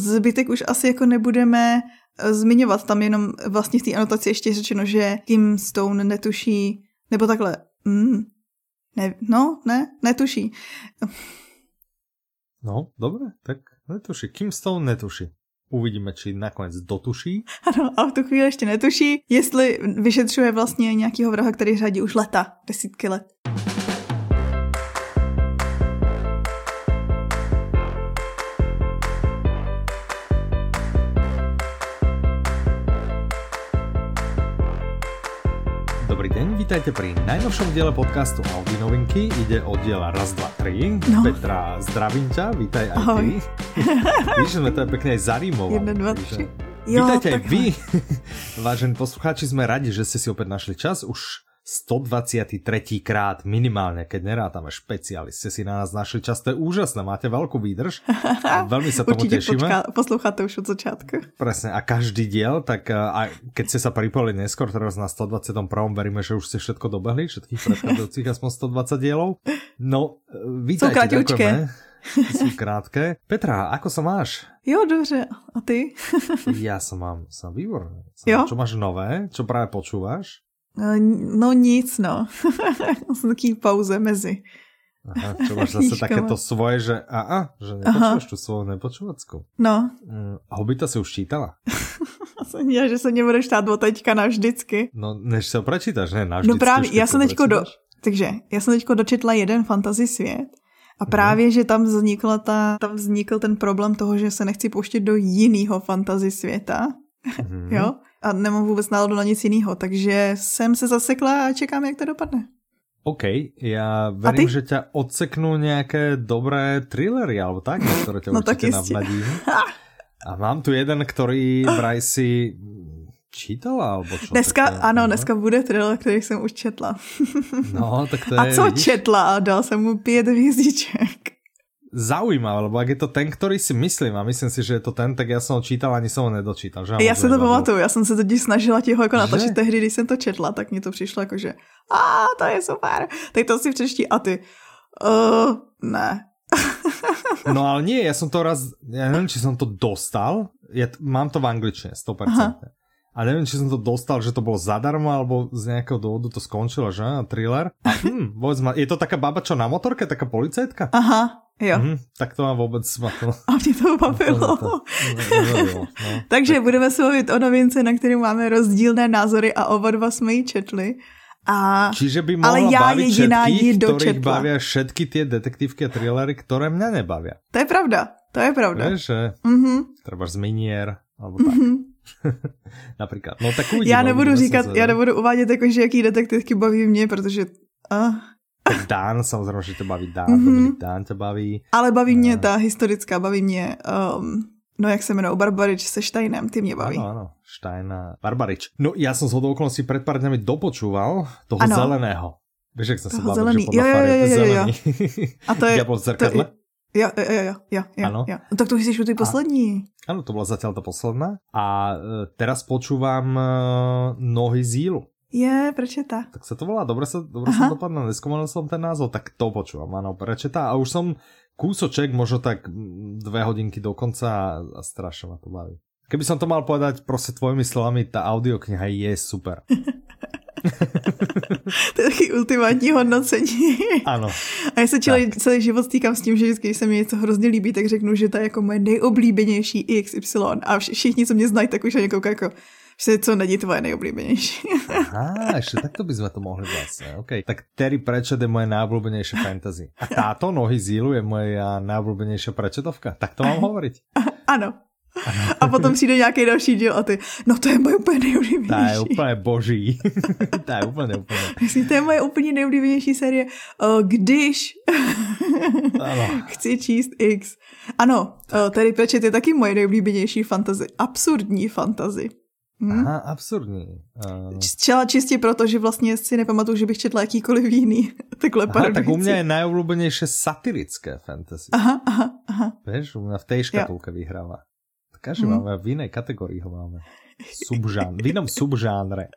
zbytek už asi jako nebudeme eh, zmiňovat. Tam jenom vlastně v té anotaci ještě řečeno, že Kim Stone netuší, nebo takhle, mm, ne, no, ne, netuší. No, dobré, tak netuší. Kim Stone netuší. Uvidíme, či nakonec dotuší. Ano, ale v tu chvíli ještě netuší, jestli vyšetřuje vlastně nějakého vraha, který řadí už leta, desítky let. Vítajte pri najnovšom diele podcastu Audi Novinky. Ide o diela raz, dva, tri. No. Petra, zdravím ťa, vítaj aj Ahoj. ty. Víš, sme to pekne aj zarímovali. Jedna, dva, tři. Vítajte aj vy. Vážení poslucháči, sme radi, že ste si opäť našli čas. Už 123. krát minimálne, keď nerátame špeciály, ste si na nás našli čas, to je úžasné, máte veľkú výdrž a veľmi sa tomu Určite tešíme. Počká, posloucháte už od začátku. Presne, a každý diel, tak a keď ste sa pripojili neskôr, teraz na 121. veríme, že už ste všetko dobehli, všetkých predchádzajúcich aspoň 120 dielov. No, vítajte, ďakujeme. Sú krátke. Petra, ako sa máš? Jo, dobře. A ty? ja som mám, som výborný. Jo? Čo máš nové? Čo práve počúvaš? No, no nic, no. Jsem taký pauze mezi. Aha, čo máš zase takéto svoje, že a, a že nepočúvaš tu svoju nepočúvacku. No. Mm, Hobita si už čítala? Já, že se mě budeš štát od teďka navždycky. No, než se prečítaš, ne, navždycky. No právě, já jsem teďko do, takže, já jsem teďko dočetla jeden fantasy svět a mhm. právě, hmm. že tam vznikla ta, tam vznikl ten problém toho, že se nechci pouštět do jiného fantasy světa. Hmm. jo? A nemám vůbec náladu na nic jiného, takže jsem se zasekla a čekám, jak to dopadne. OK, já verím, že tě odseknu nějaké dobré thrillery, alebo tak, které tě no určitě navnadím. A mám tu jeden, který si čítala, alebo čo? Dneska, také, ano, dneska bude thriller, který jsem už četla. No, tak to je, A co vidíš? četla? Dal jsem mu pět hvězdiček zaujímavé, lebo ak je to ten, ktorý si myslím a myslím si, že je to ten, tak já jsem ho čítal, ani jsem ho nedočítal. Že já se to pamatuju, já jsem se totiž snažila ti ho jako natočit tehdy, když jsem to četla, tak mi to přišlo jako, že a to je super, tak to si přečtí a ty, uh, ne. no ale nie, já jsem to raz, já nevím, či jsem to dostal, ja, mám to v angličtině, 100%. Aha. A nevím, či jsem to dostal, že to bylo zadarmo, alebo z nějakého důvodu to skončilo, že? Thriller. A, hm, ma, je to taká baba, čo na motorke, taká policajtka? Aha, Jo. Mm, tak to má vůbec smatlo. A mě to bavilo. no. Takže budeme se mluvit o novince, na kterou máme rozdílné názory a oba dva jsme ji četli. A... Čiže by mohla Ale já jediná všetkých, ktorých bavia všetky tie detektívky a thrillery, ktoré mňa nebavia. To je pravda, to je pravda. Vieš, že mm-hmm. třeba z Minier, alebo tak. Mm-hmm. Například. No tak uvidíme. Já nebudu říkat, já nebudu uvádět jako, že jaký detektivky baví mě, protože uh, tak Dán, samozřejmě, že to baví Dán, mm-hmm. Dominik Dán to baví. Ale baví mě ta historická, baví mě, um, no jak se jmenuje, Barbarič se Steinem, ty mě baví. Ano, ano, Stein a Barbarič. No já jsem z okolností před pár dňami dopočúval toho ano. zeleného. Víš, jak jsem se bavil, zelený. že podle jo, jo, jo, jo, jo. A to je... Diablo v zrkadle? To, Jo, jo, jo, jo, jo, ano. jo. No, tak to jsi ty poslední. Ano, to byla zatím ta posledná. A e, teraz počúvam Nohy zílu. Je, prečeta. Tak sa to volá, dobre sa, dobre sa dopadne, neskomal som ten názov, tak to počúvam, áno, prečeta. A už som kúsoček, možno tak dve hodinky do konca a, strašne ma to baví. Keby som to mal povedať prostě tvojimi slovami, ta audiokniha je super. to je taky ultimátní hodnocení. Ano. A já se celý, celý život stýkám s tím, že vždycky, když se mi něco hrozně líbí, tak řeknu, že to je jako moje nejoblíbenější XY. A všichni, co mě znají, tak už jako, jako že co není tvoje nejoblíbenější. Aha, ešte takto by sme to mohli vlastne. Okay. Tak Terry Pratchett je moje najobľúbenejšie fantasy. A táto Nohy Zílu je moja najobľúbenejšia prečetovka. Tak to mám hovoriť? Ano. A potom přijde nějaký další díl a ty, no to je moje úplně nejoblíbenější. To je úplně boží. to je úplně, úplně. Myslím, to je moje úplně nejoblíbenější série. Když ano. chci číst X. Ano, Terry Pratchett je taky moje nejoblíbenější fantazy. Absurdní fantazy. Hmm. Aha, absurdní. Uh... Čela čistě proto, že vlastně si nepamatuju, že bych četla jakýkoliv jiný takhle aha, tak u mě je nejoblúbenější satirické fantasy. Aha, aha, aha. Víš, u mě v té škatulke vyhrává. Každý hmm. máme v jiné kategorii ho máme. Subžán, v jiném subžánre.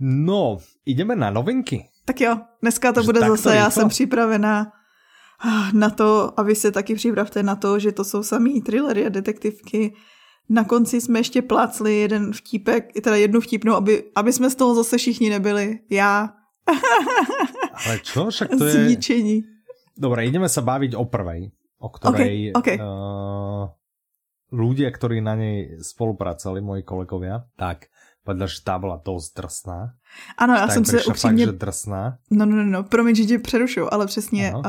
No, ideme na novinky. Tak jo, dneska to bude zase, já jsem připravená na to, a vy se taky připravte na to, že to jsou samý thrillery a detektivky. Na konci jsme ještě plácli jeden vtípek, teda jednu vtipnou, aby, aby jsme z toho zase všichni nebyli. Já. Ale čo? Však to je... Zničení. Dobre, ideme sa baviť o prvej, o ktorej okay, okay. Uh, ľudia, ktorí na nej spolupracovali, moji kolegovia, tak povedal, že tá bola dosť drsná. Ano, já jsem se upřímně... Fakt, že drsná. No, no, no, no, promiň, že tě přerušu, ale přesně uh,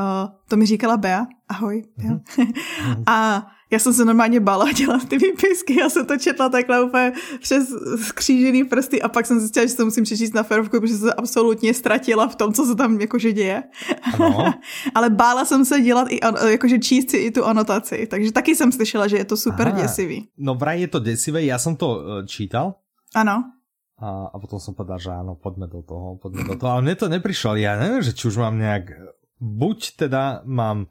to mi říkala Bea. Ahoj. Mm-hmm. a já jsem se normálně bála dělat ty výpisky, já jsem to četla takhle úplně přes skřížený prsty a pak jsem zjistila, že to musím přečíst na ferovku, protože se absolutně ztratila v tom, co se tam jakože děje. Ale bála jsem se dělat i, jakože číst si i tu anotaci, takže taky jsem slyšela, že je to super Aha. děsivý. No vraj je to děsivé, já jsem to eh, čítal. Ano. A, a potom som povedal, že áno, poďme do toho, poďme do toho. Ale mne to neprišlo, ja neviem, že či už mám nejak, buď teda mám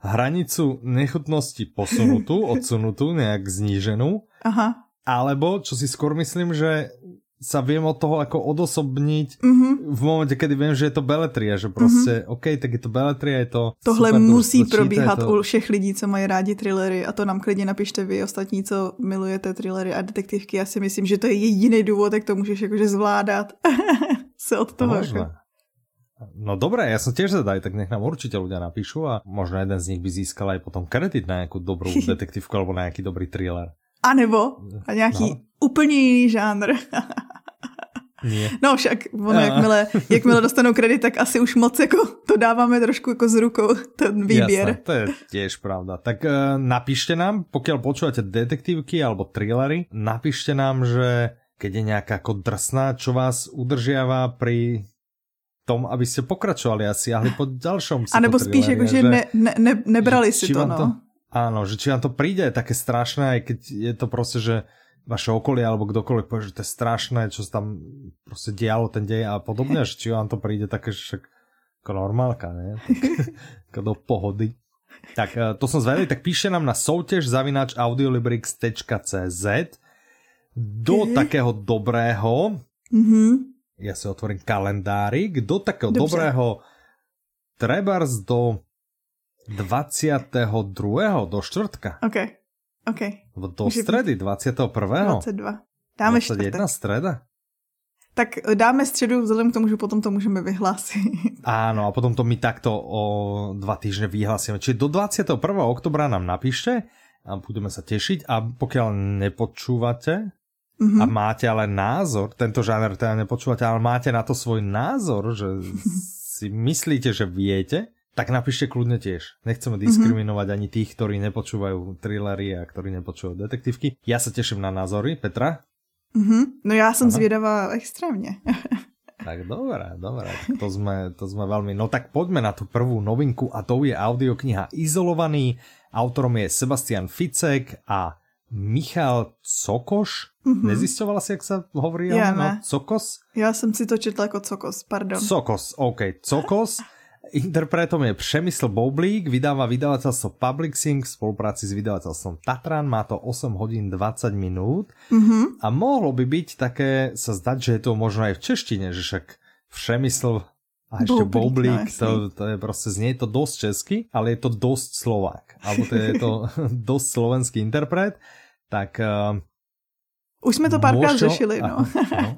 hranicu nechutnosti posunutú, odsunutú, nejak zníženú. Aha. Alebo, čo si skôr myslím, že sa viem od toho ako odosobniť mm-hmm. v momente, kedy viem, že je to beletria, že prostě, mm-hmm. OK, tak je to beletria, je to Tohle super, musí to probíhat to... u všech lidí, co mají rádi thrillery a to nám klidně napište vy ostatní, co milujete thrillery a detektivky. Já si myslím, že to je jediný důvod, jak to můžeš jakože zvládat se od toho. Jako... No dobré, ja som tiež zvedavý, tak nech nám určite ľudia napíšu a možno jeden z nich by získal aj potom kredit na nejakú dobrú detektívku alebo na nejaký dobrý thriller. A nebo a nějaký no. úplně jiný žánr. Nie. No však, ono, jakmile, jakmile dostanou kredit, tak asi už moc jako to dáváme trošku jako z rukou, ten výběr. Jasné, to je tiež pravda. Tak uh, napíšte nám, pokiaľ počúvate detektívky alebo thrillery, napíšte nám, že keď je nejaká ako drsná, čo vás udržiava pri tom, aby ste pokračovali a siahli po ďalšom A nebo spíš jako, že, ne, ne, ne, nebrali že, si to, no. To, áno, že či vám to príde také strašné, aj keď je to proste, že vaše okolie alebo kdokoľvek povie, že to je strašné, čo sa tam proste dialo ten dej a podobne, že či vám to príde také, že však ako normálka, ne? Tak, do pohody. Tak e, to som zvedel, tak píšte nám na soutěž zavinač audiolibrix.cz do mm. takého dobrého mm -hmm ja si otvorím kalendárik, do takého Dobře. dobrého trebars do 22. do štvrtka. OK, OK. Do Může stredy, 21. 22. Dáme 21 čtvrtek. streda. Tak dáme středu, vzhledem k tomu, že potom to můžeme vyhlásit. Áno, a potom to my takto o dva týždne vyhlásíme. Čiže do 21. oktobra nám napíšte a budeme sa tešiť. A pokiaľ nepočúvate Mm-hmm. A máte ale názor, tento žáner teda nepočúvate, ale máte na to svoj názor, že si myslíte, že viete, tak napíšte kľudne tiež. Nechceme mhm. diskriminovať mm-hmm. ani tých, ktorí nepočúvajú thrillery a ktorí nepočúvajú detektívky. Ja sa teším na názory. Petra? Mm-hmm. No ja som zvědavá extrémně. tak dobré, dobré. To sme, to sme veľmi... No tak poďme na tú prvú novinku a to je audiokniha Izolovaný. Autorom je Sebastian Ficek a Michal Cokoš. Mm-hmm. Nezisťovala si, jak sa hovorí? Ja no, Cokos? Já jsem si to četla jako Cokos, pardon. Cokos, OK. Cokos. Interpretom je Přemysl Boublík, vydáva vydavateľstvo Publixing v spolupráci s vydavateľstvom Tatran, má to 8 hodín 20 minút mm-hmm. a mohlo by byť také, sa zdať, že je to možno aj v češtine, že však Přemysl a ešte Boublík, no, to, to je proste, znie to dosť česky, ale je to dosť Slovák, alebo to je to dosť slovenský interpret tak... Uh, Už jsme to párkrát řešili, no.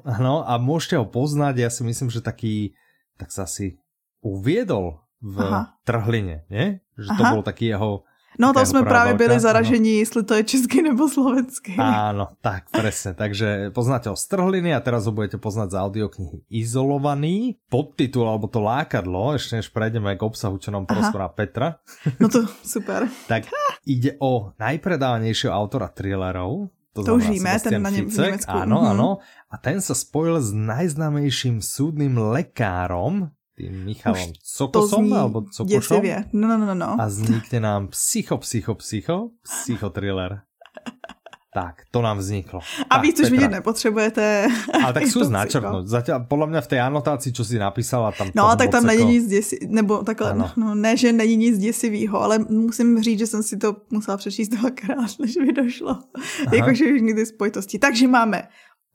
Ano, a můžete ho poznat, já si myslím, že taký, tak se asi uviedol v Aha. Trhlině, ne? Že Aha. to byl taký jeho No to jsme právě byli zaražení, ano. jestli to je český nebo slovenský. Áno, tak presne. Takže poznáte ho z Trhliny a teraz ho budete poznať z audioknihy Izolovaný. Podtitul alebo to lákadlo, ešte než prejdeme k obsahu, čo nám porozpráva Petra. No to super. tak ide o najpredávanejšieho autora thrillerov, to, to už víme, ten na něm Ficek, Áno, mm-hmm. áno. A ten sa spojil s najznámejším súdnym lekárom, tým Michalom Cokosom, alebo Cokošom. No, no, no, no. A vznikne nám psycho, psycho, psycho, psychotriller. Tak, to nám vzniklo. A víc už vidět nepotřebujete. Ale tak jsou značrknout. Zatím, podle mě v té anotaci, co si napísala, tam No, tak tam není nic děsivého, nebo takhle, no, no, ne, že není nic děsivého, ale musím říct, že jsem si to musela přečíst dvakrát, než mi došlo. Jakože už ty spojitosti. Takže máme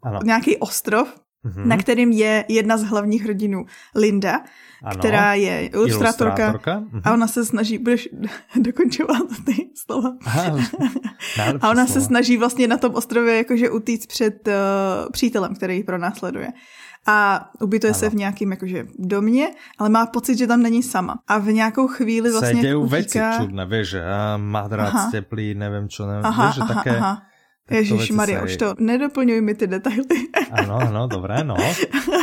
ano. nějaký ostrov, mm-hmm. na kterým je jedna z hlavních hrdinů Linda, ano. která je ilustrátorka, ilustrátorka. Mm-hmm. a ona se snaží, budeš dokončovat ty slova. Aha, a ona slova. se snaží vlastně na tom ostrově jakože utíct před uh, přítelem, který ji pronásleduje a ubytuje ano. se v nějakým jakože domě, ale má pocit, že tam není sama. A v nějakou chvíli vlastně Se utíká... věci čudné, víš, že madrac teplý, nevím čo, nevím, aha, víš, že aha, také... Aha. Ježíš Maria, už to nedoplňuj mi ty detaily. ano, ano, dobré, no.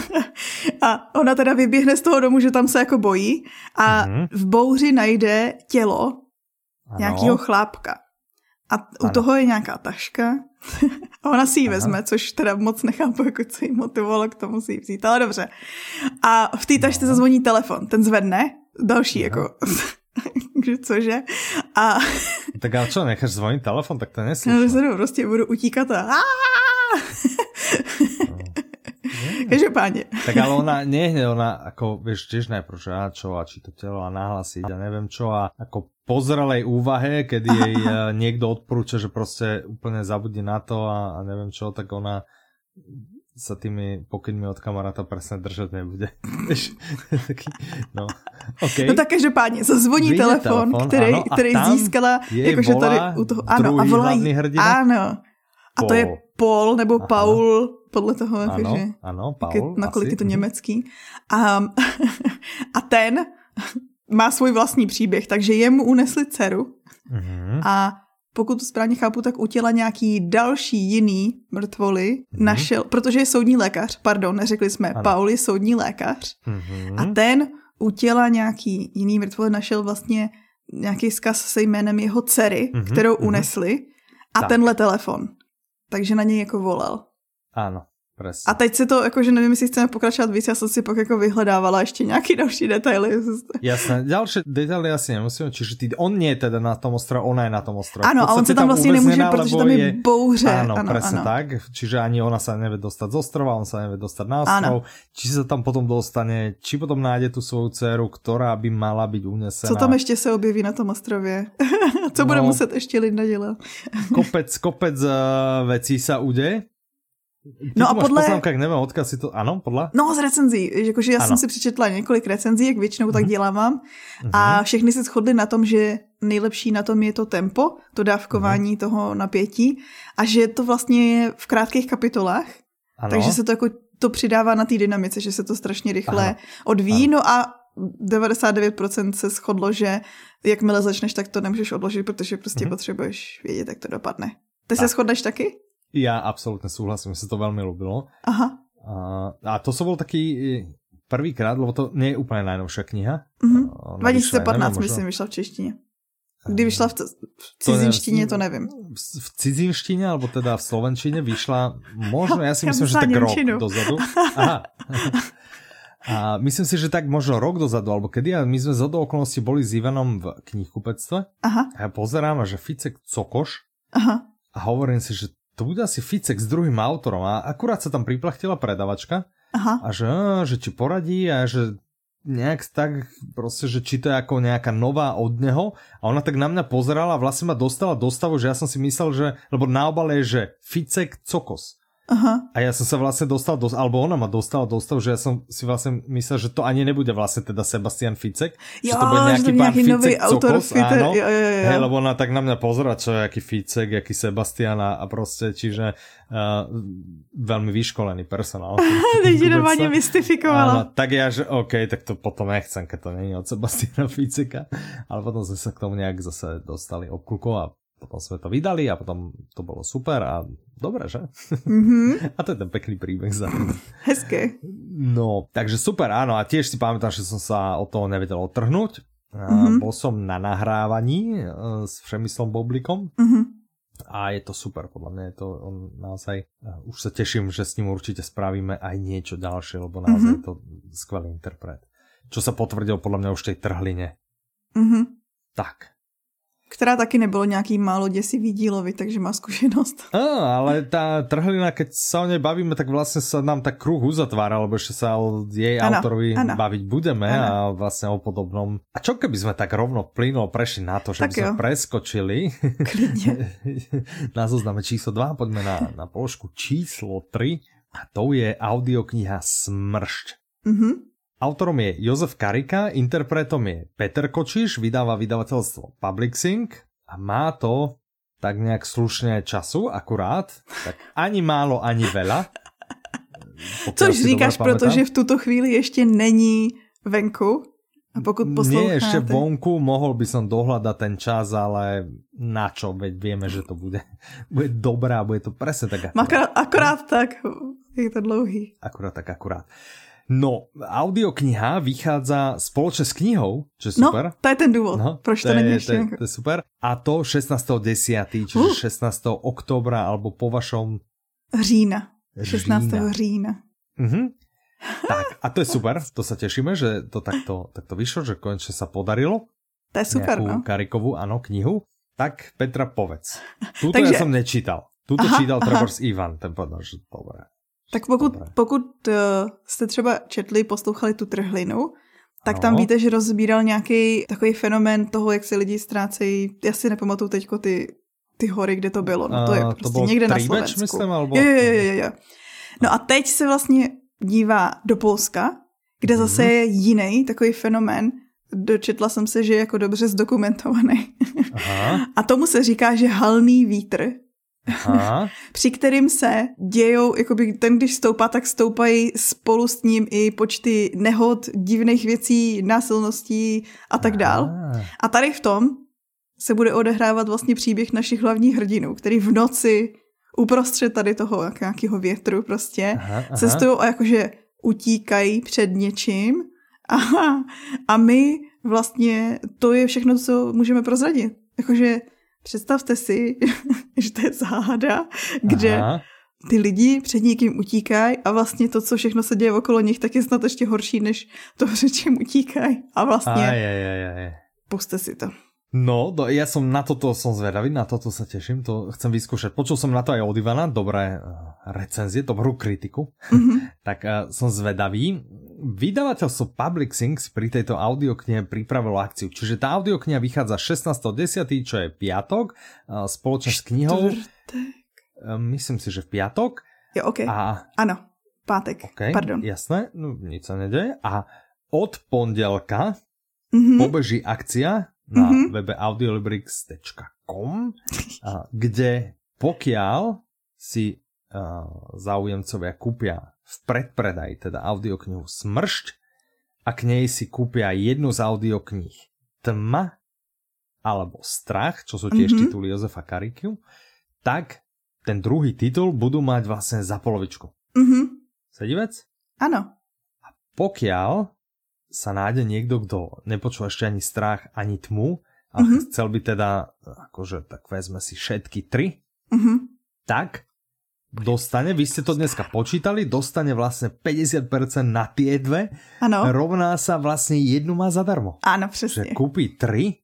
a ona teda vyběhne z toho domu, že tam se jako bojí a mm-hmm. v bouři najde tělo nějakého chlápka. A u ano. toho je nějaká taška a ona si ji vezme, což teda moc nechápu, jako co jí motivovalo k tomu si ji vzít, ale dobře. A v té tašce no. zazvoní telefon, ten zvedne, další Aha. jako, cože? A... Tak ale čo, necháš zvonit telefon, tak to neslyším. No, prostě budu utíkat a... Každopádně. Tak ale ona, nie ona, ako, vieš, tiež najprv, že a čo, a či to telo a nahlasiť a neviem čo a ako po zrelej úvahe, kedy jej aha. Niekto odporúča, že proste úplne zabudí na to a, a neviem čo, tak ona sa tými pokynmi od kamaráta presne držet nebude. no. Okay. no tak každopádně, zazvoní telefon, telefon, který, ano, který získala, jakože tady u toho, ano, a volají, ano. A to je Paul nebo Aha. Paul, podle toho, ano, jakože, ano, Paul, nakolik asi. je to německý. A, a ten má svůj vlastní příběh, takže jemu unesli dceru mm-hmm. a pokud to správně chápu, tak u těla nějaký další jiný mrtvoly mm-hmm. našel, protože je soudní lékař, pardon, neřekli jsme, ano. Paul je soudní lékař mm-hmm. a ten u těla nějaký jiný mrtvoly našel vlastně nějaký zkaz se jménem jeho dcery, mm-hmm. kterou mm-hmm. unesli a tak. tenhle telefon. Takže na něj jako volal. Ano. Presne. A teď si to, jakože nevím, jestli chceme pokračovat víc, já jsem si pak jako vyhledávala ještě nějaký další detaily. Jasné, další detaily asi nemusíme, čiže ty, on nie je teda na tom ostrove, ona je na tom ostrove. Ano, a on se tam vlastně nemůže, protože tam je, je bouře. Ano, ano presne ano. tak, čiže ani ona sa nevie dostať z ostrova, on sa nevie dostať na ostrov, ano. či sa tam potom dostane, či potom nájde tu svoju dceru, ktorá by mala byť unesená. Co tam ještě se objeví na tom ostrově? Co no, bude muset ještě Linda dělat? kopec, kopec uh, vecí sa ude. Ty no a podle... poznámkách, nevím, odkaz si to, ano, podle? No z recenzí, jakože já ano. jsem si přečetla několik recenzí, jak většinou tak mhm. dělávám mm-hmm. a všechny se shodly na tom, že nejlepší na tom je to tempo, to dávkování mm-hmm. toho napětí a že to vlastně je v krátkých kapitolách, ano. takže se to jako to přidává na té dynamice, že se to strašně rychle ano. odvíjí, ano. no a 99% se shodlo, že jakmile začneš, tak to nemůžeš odložit, protože prostě mm-hmm. potřebuješ vědět, jak to dopadne. Ty tak. se shodneš taky? Ja absolútne súhlasím, mi sa to veľmi ľúbilo. Aha. A, a to som bol taký prvýkrát, lebo to nie je úplne najnovšia kniha. Uh-huh. 2015 myslím vyšla v češtině. Kdy vyšla v, v cizinštině, to nevím. V cizinštině, alebo teda v slovenčině vyšla, možno, ja si myslím, že tak rok dozadu. Aha. A myslím si, že tak možno rok dozadu, alebo kedy, a my sme z okolností boli s Ivanom v knihkupectve. Aha. A ja pozerám, že Ficek Cokoš. Aha. A hovorím si, že to bude asi Ficek s druhým autorom a akurát sa tam priplachtila predavačka Aha. a že, že či poradí a že nejak tak proste, že či to je ako nejaká nová od neho a ona tak na mňa pozerala a vlastne ma dostala do stavu, že ja som si myslel, že, lebo na obale je, že Ficek Cokos. Aha. A ja som sa vlastne dostal do, alebo ona ma dostala do stavu, že ja som si vlastne myslel, že to ani nebude vlastne teda Sebastian Ficek, jo, že to bude nejaký pán nejaký Ficek Cokos, áno, jo, jo, jo. Hej, lebo ona tak na mňa pozera, čo je aký Ficek, aký Sebastian a, a proste, čiže uh, veľmi vyškolený personál. Takže normálne mystifikovala. Áno, tak ja, že OK, tak to potom nechcem, keď to není od Sebastiana Ficeka, ale potom sme sa k tomu nejak zase dostali obkluko a potom sme to vydali a potom to bolo super a dobre, že? Mm-hmm. a to je ten pekný príbeh za Hezké. No, takže super, áno. A tiež si pamätám, že som sa od toho nevedel otrhnúť. Mm-hmm. Bol som na nahrávaní uh, s Přemyslom Boblikom. Mm-hmm. A je to super, podľa mňa je to on naozaj, uh, už sa teším, že s ním určite spravíme aj niečo ďalšie, lebo naozaj mm-hmm. je to skvelý interpret. Čo sa potvrdil podľa mňa už v tej trhline. Mm-hmm. Tak, která taky nebylo nějaký málo děsivý dílovi, takže má zkušenost. A, ale tá trhlina, keď sa o nej bavíme, tak vlastne sa nám tak kruh uzatvára, lebo sa o jej ano, autorovi ano. baviť budeme ano. a vlastne o podobnom. A čo keby sme tak rovno plynulo prešli na to, že tak by sme jo. preskočili na zozname číslo 2, poďme na, na položku číslo 3 A to je audiokniha Smršť. Mhm. Autorom je Jozef Karika, interpretom je Peter Kočiš, vydáva vydavateľstvo Publixing a má to tak nejak slušne času, akurát, tak ani málo, ani veľa. Což říkáš, protože v tuto chvíli ještě není venku. A pokud posloucháte... Nie, ešte vonku, mohol by som dohľadať ten čas, ale na čo, veď vieme, že to bude, bude dobré a bude to presne tak akurát. Akurát tak, je to dlouhý. Akurát tak, akurát. No, audiokniha vychádza spoločne s knihou, čo je no, super. No, to je ten důvod, no, proč to, to není ešte. To, to je super. A to 16.10., čiže uh. 16. oktobra, alebo po vašom... Října. 16. října. října. Uh-huh. Tak, a to je super, to sa tešíme, že to takto, takto vyšlo, že konečne sa podarilo. To je super, no. Karikovú, áno, knihu. Tak Petra, povedz. Tuto Takže... ja som nečítal. Tuto aha, čítal Trebors Ivan, ten povedal, že dobré. Tak pokud, pokud uh, jste třeba četli, poslouchali tu trhlinu, tak ano. tam víte, že rozbíral nějaký takový fenomén toho, jak se lidi ztrácejí. Já si nepamatuju teďko ty, ty hory, kde to bylo. No, to je prostě to někde na Slovensku. myslím, alebo... Jo, jo, jo, jo. No a teď se vlastně dívá do Polska, kde zase mm-hmm. je jiný takový fenomén. Dočetla jsem se, že je jako dobře zdokumentovaný. Aha. A tomu se říká, že halný vítr, Aha. při kterým se dějou, jakoby ten, když stoupá, tak stoupají spolu s ním i počty nehod, divných věcí, násilností a tak dál. A tady v tom se bude odehrávat vlastně příběh našich hlavních hrdinů, který v noci uprostřed tady toho nějakého větru prostě cestují a jakože utíkají před něčím a, a my vlastně to je všechno, co můžeme prozradit. Jakože představte si, že to je záhada, kde Aha. ty lidi před někým utíkají a vlastně to, co všechno se děje okolo nich, tak je snad ještě horší, než to, před čím utíkají. A vlastně aj, aj, aj, aj. puste si to. No, do, ja som na toto som zvedavý, na toto sa teším, to chcem vyskúšať. Počul som na to aj od Ivana, dobré uh, recenzie, dobrú kritiku, mm-hmm. tak uh, som zvedavý. Vydavateľstvo Public Things pri tejto audioknihe pripravilo akciu, čiže tá audiokniha vychádza 16.10., čo je piatok, uh, spoločne s knihou. Uh, myslím si, že v piatok. Jo, ok. A... Ano, pátek, okay, pardon. Jasné, no nič sa nedeje. A od pondelka mm-hmm. pobeží akcia, na mm-hmm. webe audiolibrix.com, kde pokiaľ si záujemcovia kúpia v predpredaji, teda audioknihu Smršť a k nej si kúpia jednu z audiokníh Tma alebo Strach, čo sú tiež mm-hmm. tituly Jozefa Karikiu, tak ten druhý titul budú mať vlastne za polovičku. Mm-hmm. Sedí vec? Áno. A pokiaľ sa nájde niekto, kto nepočul ešte ani strach, ani tmu a mm-hmm. chcel by teda, akože tak vezme si všetky tri, mm-hmm. tak dostane, vy ste to dneska počítali, dostane vlastne 50% na tie dve, ano. rovná sa vlastne jednu má zadarmo. Áno, přesně. Že kúpi tri,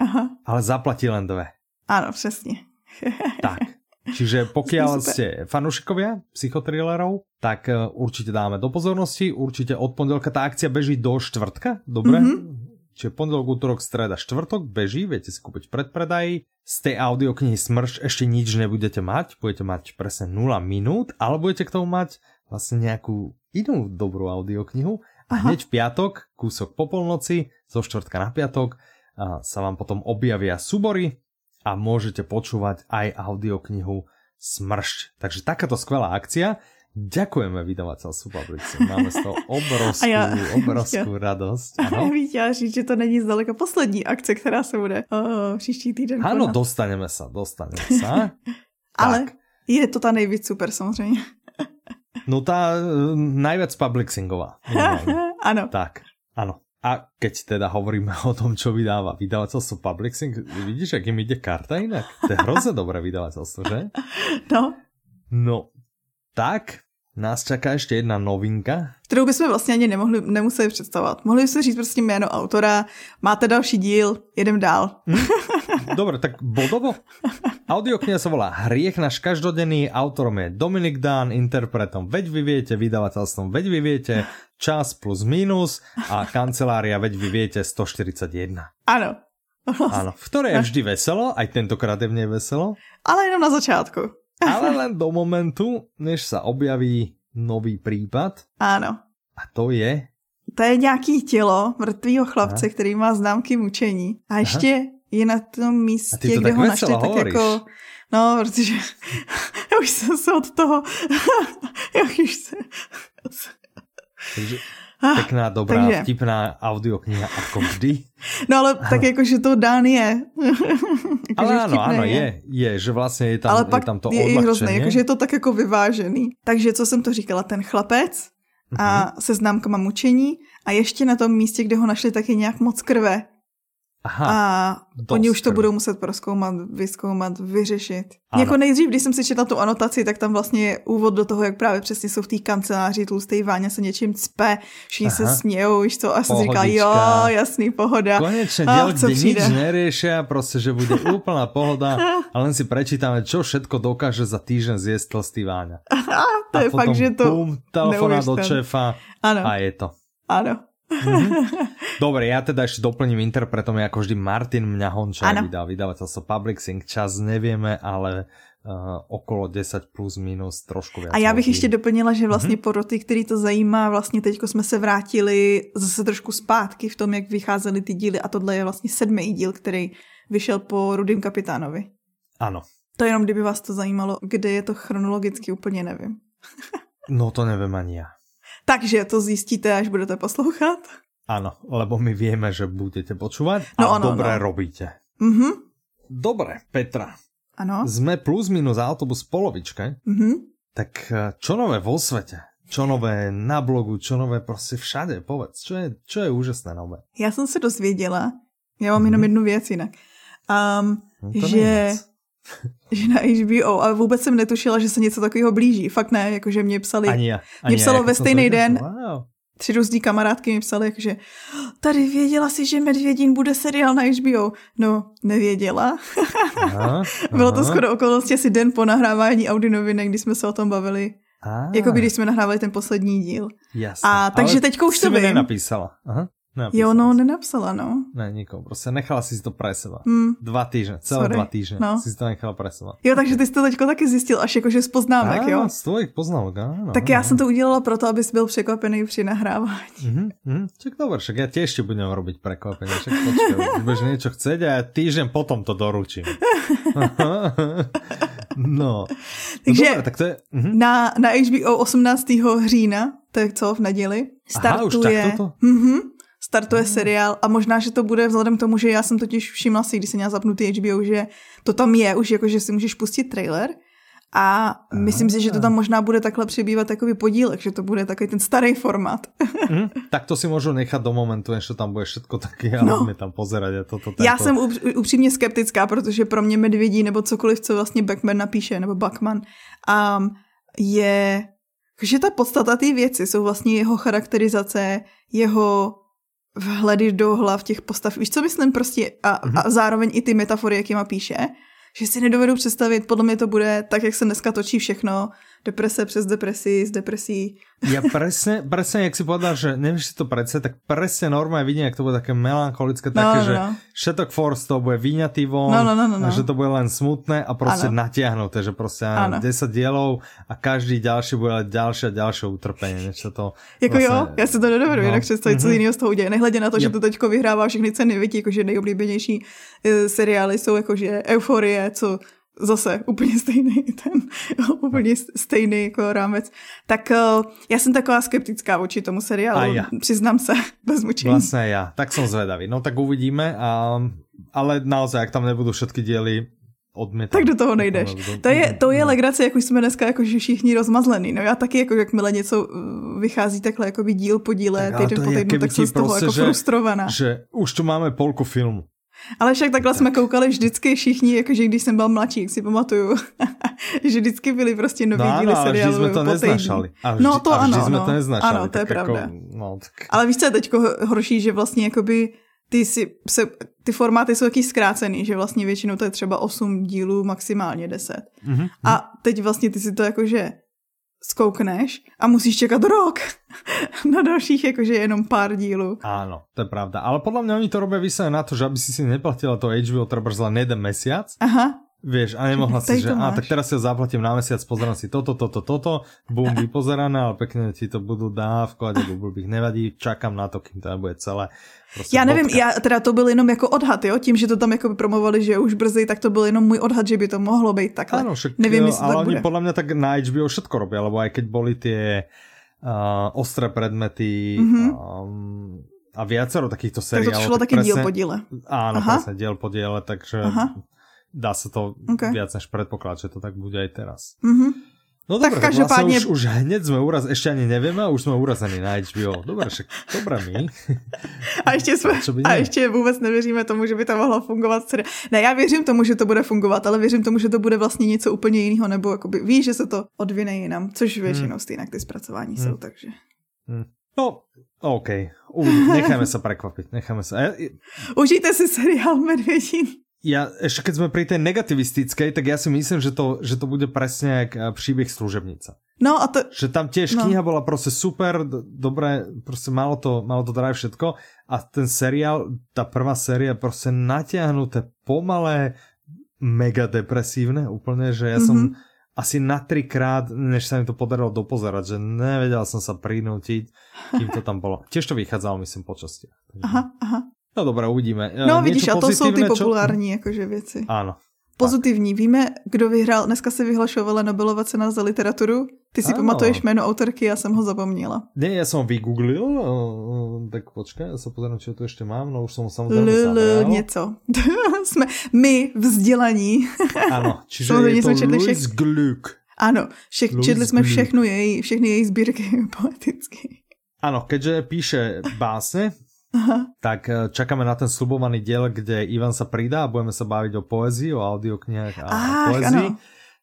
Aha. ale zaplatí len dve. Áno, přesně. tak, Čiže pokiaľ ste fanúšikovia psychotrilerov, tak e, určite dáme do pozornosti, určite od pondelka tá akcia beží do štvrtka, dobre? Mm-hmm. Čiže pondelok, útorok, streda, štvrtok beží, viete si kúpiť predpredaj. Z tej audioknihy Smrš ešte nič nebudete mať, budete mať presne 0 minút, ale budete k tomu mať vlastne nejakú inú dobrú audioknihu. A Aha. hneď v piatok, kúsok po polnoci, zo štvrtka na piatok, sa vám potom objavia súbory, a môžete počúvať aj audioknihu Smršť. Takže takáto skvelá akcia. Ďakujeme vydavateľstvu Publixu. Máme z toho obrovskú, já, obrovskú já, radosť. Ano. Já bych chtěla říct, že to není zdaleka poslední akce, která se bude uh, příští týden. Ano, dostaneme sa, dostaneme sa. Ale je to ta nejvíc super samozřejmě. no tá uh, najviac publixingová. ano. Tak, ano. A keď teda hovoríme o tom, čo vydáva vydavateľstvo Publixing, vidíš, jak im ide karta inak? To je hrozne dobré vydavateľstvo, že? No. No, tak nás čaká ještě jedna novinka. Kterou bychom vlastně ani nemohli, nemuseli představovat. Mohli byste říct prostě jméno autora, máte další díl, jedem dál. Hm? Dobre, tak bodovo. Audiokniha sa volá Hriech náš každodenný, autorom je Dominik Dán, interpretom Veď vy viete, vydavateľstvom Veď vy viete, čas plus minus a kancelária Veď vy viete 141. Áno. Áno, v ktorej je vždy veselo, aj tentokrát je v nej veselo. Ale jenom na začátku. Ale len do momentu, než sa objaví nový případ. Ano. A to je? To je nějaký tělo mrtvého chlapce, Aha. který má známky mučení. A ještě Aha. je na tom místě, kde ho našli, tak jako... No, protože já už jsem se od toho... já už se... Takže pekná, dobrá, takže... vtipná audiokniha ako vždy. No ale tak jako, že to dán je. jako, ale ano, ano, je. je, že vlastně je tam, ale pak je tam to je i hrozné, jakože je to tak jako vyvážený. Takže co jsem to říkala, ten chlapec a mhm. se známkama mučení a ještě na tom místě, kde ho našli, taky nějak moc krve. Aha, a oni už to budou muset proskoumat, vyskoumat, vyřešit. Ano. Jako nejdřív, když jsem si četla tu anotaci, tak tam vlastně je úvod do toho, jak právě přesně jsou v té kanceláři, tlustý Váňa se něčím cpe, všichni se smějou, už to a jsem říkala, jo, jasný, pohoda. Konečně děl, kde nič neriešia, prostě, že bude úplná pohoda a len si prečítáme, čo všetko dokáže za týždeň zjesť tlstý Váňa. to a je fakt, že to bum, telefonát do šéfa ano. a je to. Ano. Mm-hmm. Dobre, ja teda ešte doplním interpretom, ako vždy Martin mňa Honča vydá vydavateľstvo Public Sync. Čas nevieme, ale uh, okolo 10 plus minus trošku viac. A já bych ještě doplnila, že vlastně mm-hmm. pro ty, který to zajímá, vlastně teďko jsme se vrátili zase trošku zpátky v tom, jak vycházely ty díly a tohle je vlastně sedmý díl, který vyšel po Rudým kapitánovi. Ano. To jenom, kdyby vás to zajímalo, kde je to chronologicky, úplně nevím. no to nevím ani já. Takže to zjistíte, až budete poslouchat. Ano, lebo my víme, že budete počúvať no, a ano, dobré no. robíte. Mm-hmm. Dobre, Petra. Ano. Sme plus minus autobus polovičke. Mm-hmm. Tak eh, čo nové vo svete? Čo nové na blogu, čo nové prostě všade, povedz, čo je, čo je úžasné nové? Já jsem se dozvěděla, já mám mm-hmm. jenom jednu věc jinak, um, no že že na HBO, ale vůbec jsem netušila, že se něco takového blíží. Fakt ne, jakože mě psali, ani já, ani mě psalo já, ve stejný den, wow. tři různý kamarádky mi psali, jakože tady věděla si, že Medvědin bude seriál na HBO. No, nevěděla. Aha, Bylo to skoro okolnosti asi den po nahrávání Audi novinek, kdy jsme se o tom bavili. Ah. Jako když jsme nahrávali ten poslední díl. Jasne. A takže teďko už to vím. nenapísala. Aha. Nenapísala jo, no, nenapsala, no. Ne, nikomu. Prostě nechala si to pre seba. Mm. Dva týždne, celé Sorry. dva týždne no. si to nechala pre seba. Jo, takže ty jsi to teďko taky zjistil, až jakože z poznámek, jo? z tvojich poznámek, áno. Tak já jsem to udělala proto, abys byl překvapený při nahrávání. Mhm, mhm. Čak dobré, však ja tiež ti budem robiť prekvapenie. Však počkej, budeš niečo chceť a ja týždeň potom to doručím. no. Takže no dobré, tak to je... Mhm. Na, na HBO 18. října, to je co, v neděli, startuje... Aha, už takto to? Mhm, startuje seriál a možná, že to bude vzhledem k tomu, že já jsem totiž všimla si, když jsem měla zapnutý HBO, že to tam je už, jako že si můžeš pustit trailer a myslím si, že to tam možná bude takhle přibývat takový podílek, že to bude takový ten starý formát. mm, tak to si můžu nechat do momentu, než to tam bude všetko taky a no. tam pozerať. A to, to, Já jsem upřímně skeptická, protože pro mě Medvědí nebo cokoliv, co vlastně Backman napíše, nebo Buckman, um, je že ta podstata té věci jsou vlastně jeho charakterizace, jeho vhledy do hlav těch postav. Víš, co myslím prostě? A, mm-hmm. a zároveň i ty metafory, jakýma píše. Že si nedovedu představit, podle mě to bude tak, jak se dneska točí všechno, deprese přes depresi, z depresí. Ja presne, presne, jak si povedal, že nevíš si to predsa, tak presne normálne vidím, jak to bude také melancholické, no, také, no, že no. všetok force to bude vyňatý von, no, no, no, no, no. že to bude len smutné a prostě ano. natiahnuté, že prostě ano. 10 dielov a každý ďalší bude ďalšie a ďalšie utrpenie, než to Jako vlastně, jo, já si to nedovedu no. jinak představit, co mm-hmm. jiného z toho uděje. Nehledě na to, yep. že to teďko vyhrává všechny ceny, vidí, jakože nejoblíbenější uh, seriály jsou jakože Euforie, co zase úplně stejný ten, úplně stejný jako rámec. Tak uh, já jsem taková skeptická vůči tomu seriálu, a já. přiznám se, bez mučení. Vlastně já, tak jsem zvedavý. No tak uvidíme, a, ale naozaj, jak tam nebudou všetky díly, odmětám. Tak do toho nejdeš. To je, to je no. legrace, jak už jsme dneska jako všichni rozmazlený. No já taky, jako jakmile něco uh, vychází takhle jako díl po díle, týden po týdnu, tak jsem z toho prostě, jako že, frustrovaná. Že už tu máme polku filmu. Ale však takhle tak. jsme koukali vždycky všichni, jakože když jsem byl mladší, jak si pamatuju, že vždycky byly prostě nový no, díly seriálu. Ale jsme to neznašali. A vždy, no to a vždy ano, jsme no. to neznašali. Ano, to je jako, pravda. No, tak... Ale víš, co je teďko horší, že vlastně jakoby ty, si, se, ty formáty jsou taky zkrácený, že vlastně většinou to je třeba 8 dílů, maximálně 10. Mm-hmm. A teď vlastně ty si to jakože skoukneš a musíš čekat rok na dalších jakože jenom pár dílů. Áno, to je pravda. Ale podľa mňa oni to robia vyslovene na to, že aby si si neplatila to HBO treba len jeden mesiac. Aha. Vieš, a nemohla si, že a tak teraz si ho zaplatím na mesiac, pozerám si toto, toto, toto, bum, vypozerané, ale pekne ti to budú dávkovať, ako bych nevadí, čakám na to, kým to bude celé. Prostě já nevím, já teda to byl jenom jako odhad, jo, tím, že to tam jako promovali, že už brzy, tak to byl jenom můj odhad, že by to mohlo být takhle. Ano, však, nevím, jestli ale tak oni bude. podle mě tak na HBO všetko robí, lebo aj keď boli tie uh, ostré predmety mm-hmm. um, a viacero takýchto seriálov. Tak to šlo taky presne, díl po díle. Áno, Aha. presne, diel po diele, takže Aha dá sa to okay. viac než predpoklad, že to tak bude aj teraz. Mm-hmm. No tak dobre, každopádne... Vlastne už, už hneď sme uraz, ešte ani nevieme a už sme urazení na HBO. Dobre, však dobré my. A ještě, jsme, a ještě vůbec nevěříme tomu, že by to mohlo fungovat. Ne, já věřím tomu, že to bude fungovat, ale věřím tomu, že to bude vlastně něco úplně jiného, nebo jakoby víš, že se to odvine jinam, což většinou hmm. stejně ty zpracování hmm. jsou, takže. Hmm. No, OK. U, necháme sa prekvapiť. Necháme sa. Užijte si seriál Medvědín ja, ešte keď sme pri tej negativistickej, tak ja si myslím, že to, že to bude presne jak eh, príbeh služebnica. No a to... Že tam tiež no. kniha bola proste super, dobré, proste malo to, malo to drive všetko a ten seriál, tá prvá séria proste natiahnuté, pomalé, mega depresívne úplne, že ja mm -hmm. som mhm. asi na trikrát, než sa mi to podarilo dopozerať, že nevedel som sa prinútiť, kým to tam bolo. Tiež to vychádzalo, myslím, počastie. Aha, aha. No dobré, uvidíme. No Něco vidíš, a to jsou ty populární čo... jakože věci. Ano. Pozitivní. Tak. Víme, kdo vyhrál, dneska se vyhlašovala Nobelova cena za literaturu. Ty si ano. pamatuješ jméno autorky, já jsem ho zapomněla. Ne, já jsem vygooglil, tak počkej, já se pozerám, či to ještě mám, no už jsem samozřejmě zabral. něco. Jsme my vzdělaní. ano, čiže je to Louis Gluck. Ano, všech, četli jsme všechno její, všechny její sbírky poetické. Ano, keďže píše básne, Aha. tak eh, čakáme na ten slubovaný diel, kde Ivan sa pridá a budeme sa baviť o poezii, o audioknihách a Ach, poezii. Ano.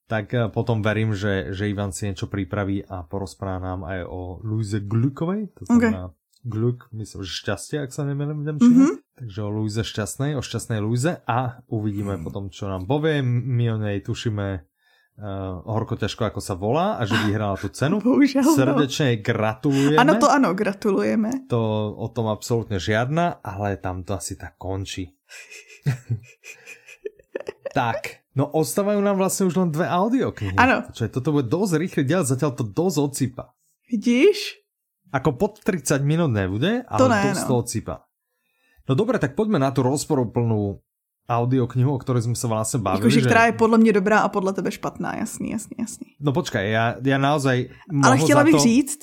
Tak eh, potom verím, že, že Ivan si niečo pripraví a porozpráva nám aj o Luise Glukovej, to znamená okay. Gluk, myslím, že šťastie, ak sa nemýlim v Nemčine. Mm-hmm. Takže o Luise šťastnej, o šťastnej Luise a uvidíme mm. potom, čo nám povie. My o nej tušíme uh, horko ťažko, ako sa volá a že vyhrala tú cenu. Bohužel, no. Srdečne gratulujeme. Ano, to ano, gratulujeme. To o tom absolútne žiadna, ale tam to asi tak končí. tak, no ostávajú nám vlastne už len dve audioknihy. Ano. Čo je, toto bude dosť rýchly diel, zatiaľ to dosť ocipa. Vidíš? Ako pod 30 minút nebude, ale to ne, dosť no. to ocipa. No dobre, tak poďme na tú rozporuplnú audioknihu, o ktorej sme sa vlastne bavili. Jakože, že... která je podle mě dobrá a podle tebe špatná, jasný, jasný, jasný. No počkaj, já, já naozaj... Ale chtěla bych to... říct,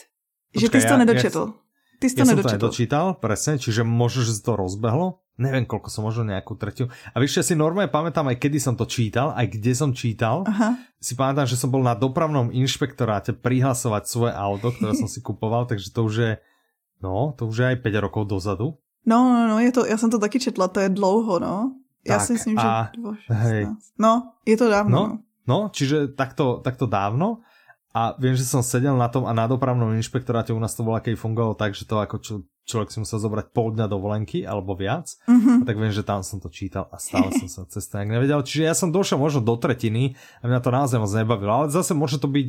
počkaj, že ty jsi to nedočetl. Ty jsi to ja nedočetl. som to nedočítal, presne, čiže možno, že to rozbehlo. Neviem, koľko som, možno nejakú tretiu. A víš, ja si normálne pamätám aj kedy som to čítal, aj kde som čítal. Aha. Si pamätám, že som bol na dopravnom inšpektoráte prihlasovať svoje auto, ktoré som si kupoval, takže to už je, no, to už je aj 5 rokov dozadu. No, no, no, je to, já jsem to taky četla, to je dlouho, no. Já si myslím, že hej. No, je to dávno. No, no, no čiže takto, takto dávno. A viem, že som sedel na tom a na dopravnom inšpektoráte u nás to bolo, keď fungovalo tak, že to ako čo, človek si musel zobrať pol dňa dovolenky alebo viac. Mm-hmm. A tak viem, že tam som to čítal a stále som sa cez to nevedel. Čiže ja som došiel možno do tretiny a mňa to naozaj moc nebavilo. Ale zase môže to byť,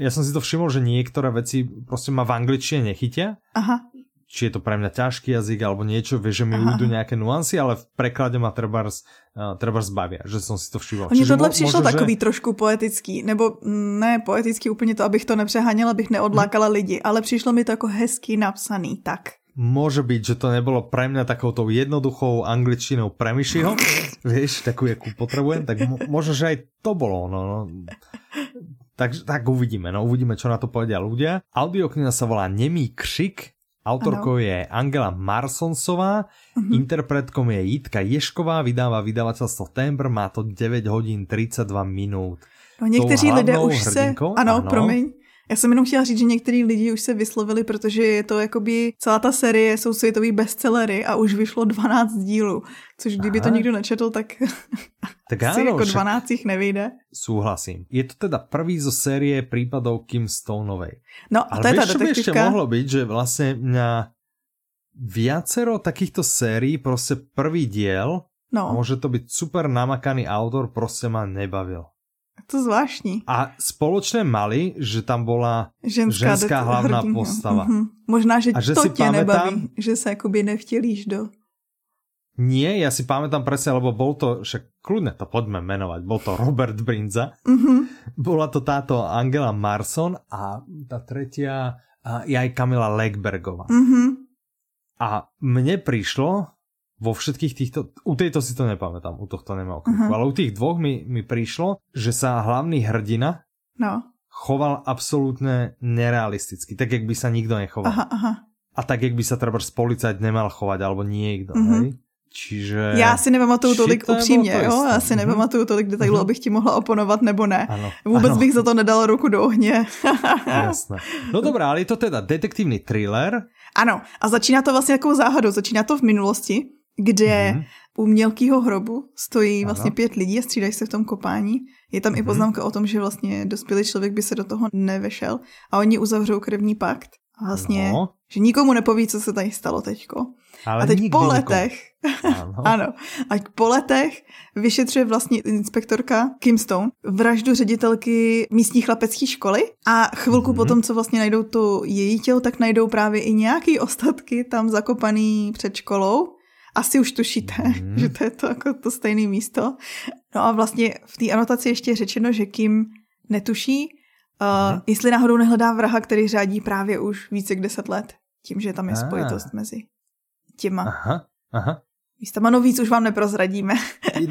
ja som si to všimol, že niektoré veci proste ma v angličtine nechytia. Aha či je to pre mňa ťažký jazyk alebo niečo, vieš, že mi ujdu nejaké nuancy, ale v preklade ma trebárs, uh, trebárs bavia, že som si to všiml. Mně tohle přišlo možno, takový že... trošku poetický, nebo ne poetický úplně to, abych to nepřeháněla, abych neodlákala lidi, ale přišlo mi to jako hezky napsaný, tak. Môže byť, že to nebolo pre mňa takouto jednoduchou angličtinou premišiho, vieš, takú, jakú potrebujem, tak mo- možno, že aj to bolo, no, no. Tak, tak uvidíme, no uvidíme, čo na to povedia ľudia. Audiokniha sa volá Nemý křik Autorkou ano. je Angela Marsonsová, uh-huh. interpretkom je Jitka Ješková, vydává vydavateľstvo Tembr, má to 9 hodín 32 minút. No někteří lidé už se... Ano, ano, promiň. Já jsem jenom chtěla říct, že některý lidi už se vyslovili, protože je to jakoby celá ta série jsou světový bestsellery a už vyšlo 12 dílů, což kdyby Aha. to nikdo nečetl, tak, tak asi áno, jako 12 jich nevyjde. Súhlasím. Je to teda prvý zo série prípadov Kim Stoneovej. No a to je ta detektivka. ešte mohlo byť, že vlastně mňa viacero takýchto sérií, prostě prvý diel, no. môže to byť super namakaný autor, prostě ma nebavil. To zvláštní. A společné mali, že tam byla ženská, ženská hlavná hrdinka. postava. Mm-hmm. Možná, že, a že to si tě pamätám, nebaví, že se jakoby nevtělíš do... Nie, ja si pamätám presne, lebo bol to, však kľudne to poďme menovať, bol to Robert Brinza, Mm-hmm. bola to táto Angela Marson a tá tretia je aj Kamila Legbergová. Mm-hmm. A mne prišlo vo všetkých týchto, u tejto si to nepamätám, u tohto nemám uh Mhm. ale u tých dvoch mi, mi prišlo, že sa hlavný hrdina No. choval absolútne nerealisticky, tak jak by sa nikto nechoval. Aha, aha. A tak jak by sa treba policajt nemal chovať, alebo niekto, Mhm. hej? Čiže... Já si nepamatuju tolik to upřímně, to jo? Já si Mhm. nepamatuju tolik detailů, Mhm. abych ti mohla oponovat nebo ne. Ano, Vůbec ano. bych za to nedala ruku do ohně. Jasné. No dobré, ale je to teda detektívny thriller. ano, a začíná to vlastně takovou záhadou. Začíná to v minulosti, kde Mhm. u mělkého hrobu stojí Ano. vlastně pět lidí a střídají se v tom kopání. Je tam i Mhm. poznámka o tom, že vlastně dospělý člověk by se do toho nevešel a oni uzavřou krevní pakt. A vlastně, No, že nikomu nepoví, co se tady stalo teďko. ale a teď po letech, Áno. ano, a po letech vyšetřuje vlastně inspektorka Kim Stone vraždu ředitelky místní chlapecké školy a chvilku Mhm. potom, co vlastně najdou to její tělo, tak najdou právě i nějaký ostatky tam zakopaný před školou. Asi už tušíte, Mhm. že to je to jako to stejné místo. No a vlastně v té anotaci ještě je řečeno, že Kim netuší, uh, Mhm. jestli náhodou nehledá vraha, který řádí právě už více jak deset let. Tím, že tam je Ah. spojitost mezi těma Aha, aha. místama. No víc už vám neprozradíme.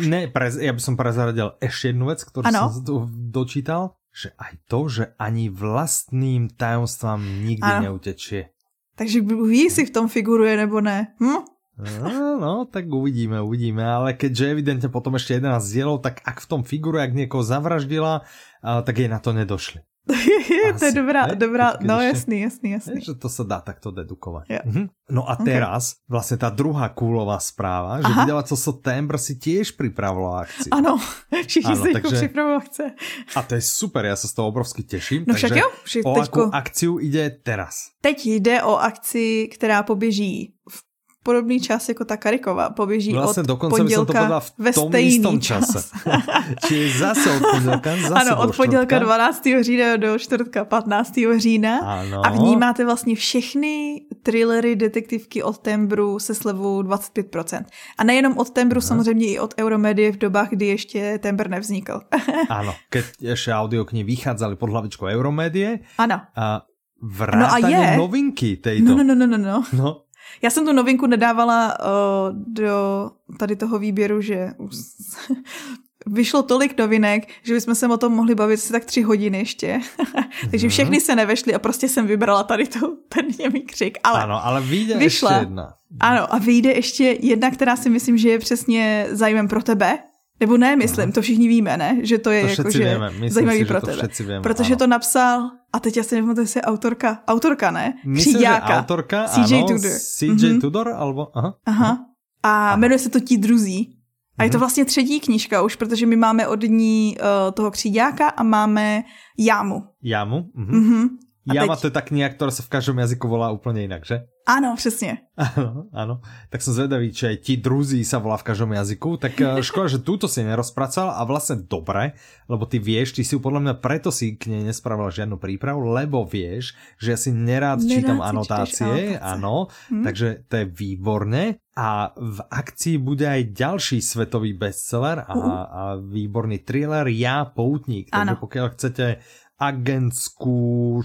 Ne, prez, ja by som prezradil ešte jednu vec, ktorú Ano. som tu dočítal, že aj to, že ani vlastným tajomstvám nikdy Ano. neutečie. Takže ví, jestli v tom figuruje nebo ne. Hm? No, no, tak uvidíme, uvidíme, ale keďže evidentne potom ešte 11 dielov, tak ak v tom figuruje, ak niekoho zavraždila, tak jej na to nedošli. to je Asi, dobrá, hej? dobrá, Keď no ešte- jasný, jasný, jasný. Že to sa dá takto dedukovať. Jo. Mhm. No a teraz vlastne tá druhá kúlová správa, že Aha. vydavateľstvo September si tiež pripravilo akciu. Ano, všichni Ano, se takže- připravují akce. A to je super, ja sa z toho obrovsky teším. No však takže jo, o teďko, akú akciu ide teraz? teď jde o akci, která poběží v podobný čas jako ta Kariková. Poběží Vlastne od to pondělka povedal v ve stejný čas. Čiže zase od pondelka, zase ano, od pondělka štvrtka. 12. října do čtvrtka 15. října. Ano. A vnímáte vlastně všechny thrillery, detektivky od Tembru se slevou 25%. A nejenom od Tembru, Aha. samozřejmě i od Euromedie v dobách, kdy ještě Tembr nevznikl. Áno, keď ešte audioknihy vychádzali pod hlavičkou Euromédie ano. a No vrátanie je. novinky tejto. No, no, no, no, no, no. Já jsem tu novinku nedávala uh, do tady toho výběru, že už vyšlo tolik novinek, že bychom se o tom mohli bavit asi tak tři hodiny ještě. Takže Mhm. všechny se nevešly a prostě jsem vybrala tady tu, ten němý křik. Ale Áno, ale vyjde Vyšla. ešte jedna. ano, a vyjde ještě jedna, která si myslím, že je přesně zájmem pro tebe. Nebo ne, myslím, to všichni víme, ne? Že to je To jako, že zajímavý si, že pro to tebe. vieme. Protože áno. to napsal, a teď já si nevím, jestli je autorka, autorka, ne? Myslím, že autorka, CJ áno, Tudor. CJ Mhm. Tudor, alebo... Aha. Aha. A Aha. jmenuje se to Ti druzí. A je to Mhm. vlastně třetí knížka už, protože my máme od ní uh, toho kříďáka a máme jámu. Jamu. Mhm. Mhm. A Jama teď- to je tá kniha, ktorá sa v každom jazyku volá úplne inak, že? Ano, přesně. Áno, áno. Tak som zvedavý, aj ti druzí sa volá v každom jazyku. Tak eh, škoda, že túto si nerozpracoval a vlastne dobre, lebo ty vieš, ty si podľa mňa preto si k nej nespravila žiadnu prípravu, lebo vieš, že ja si nerád Nerád čteš anotácie, anotácie. áno, Hm? takže to je výborné. A v akcii bude aj ďalší svetový bestseller a, Uh. a výborný thriller Ja, poutník. Takže Áno. pokiaľ chcete agentskú,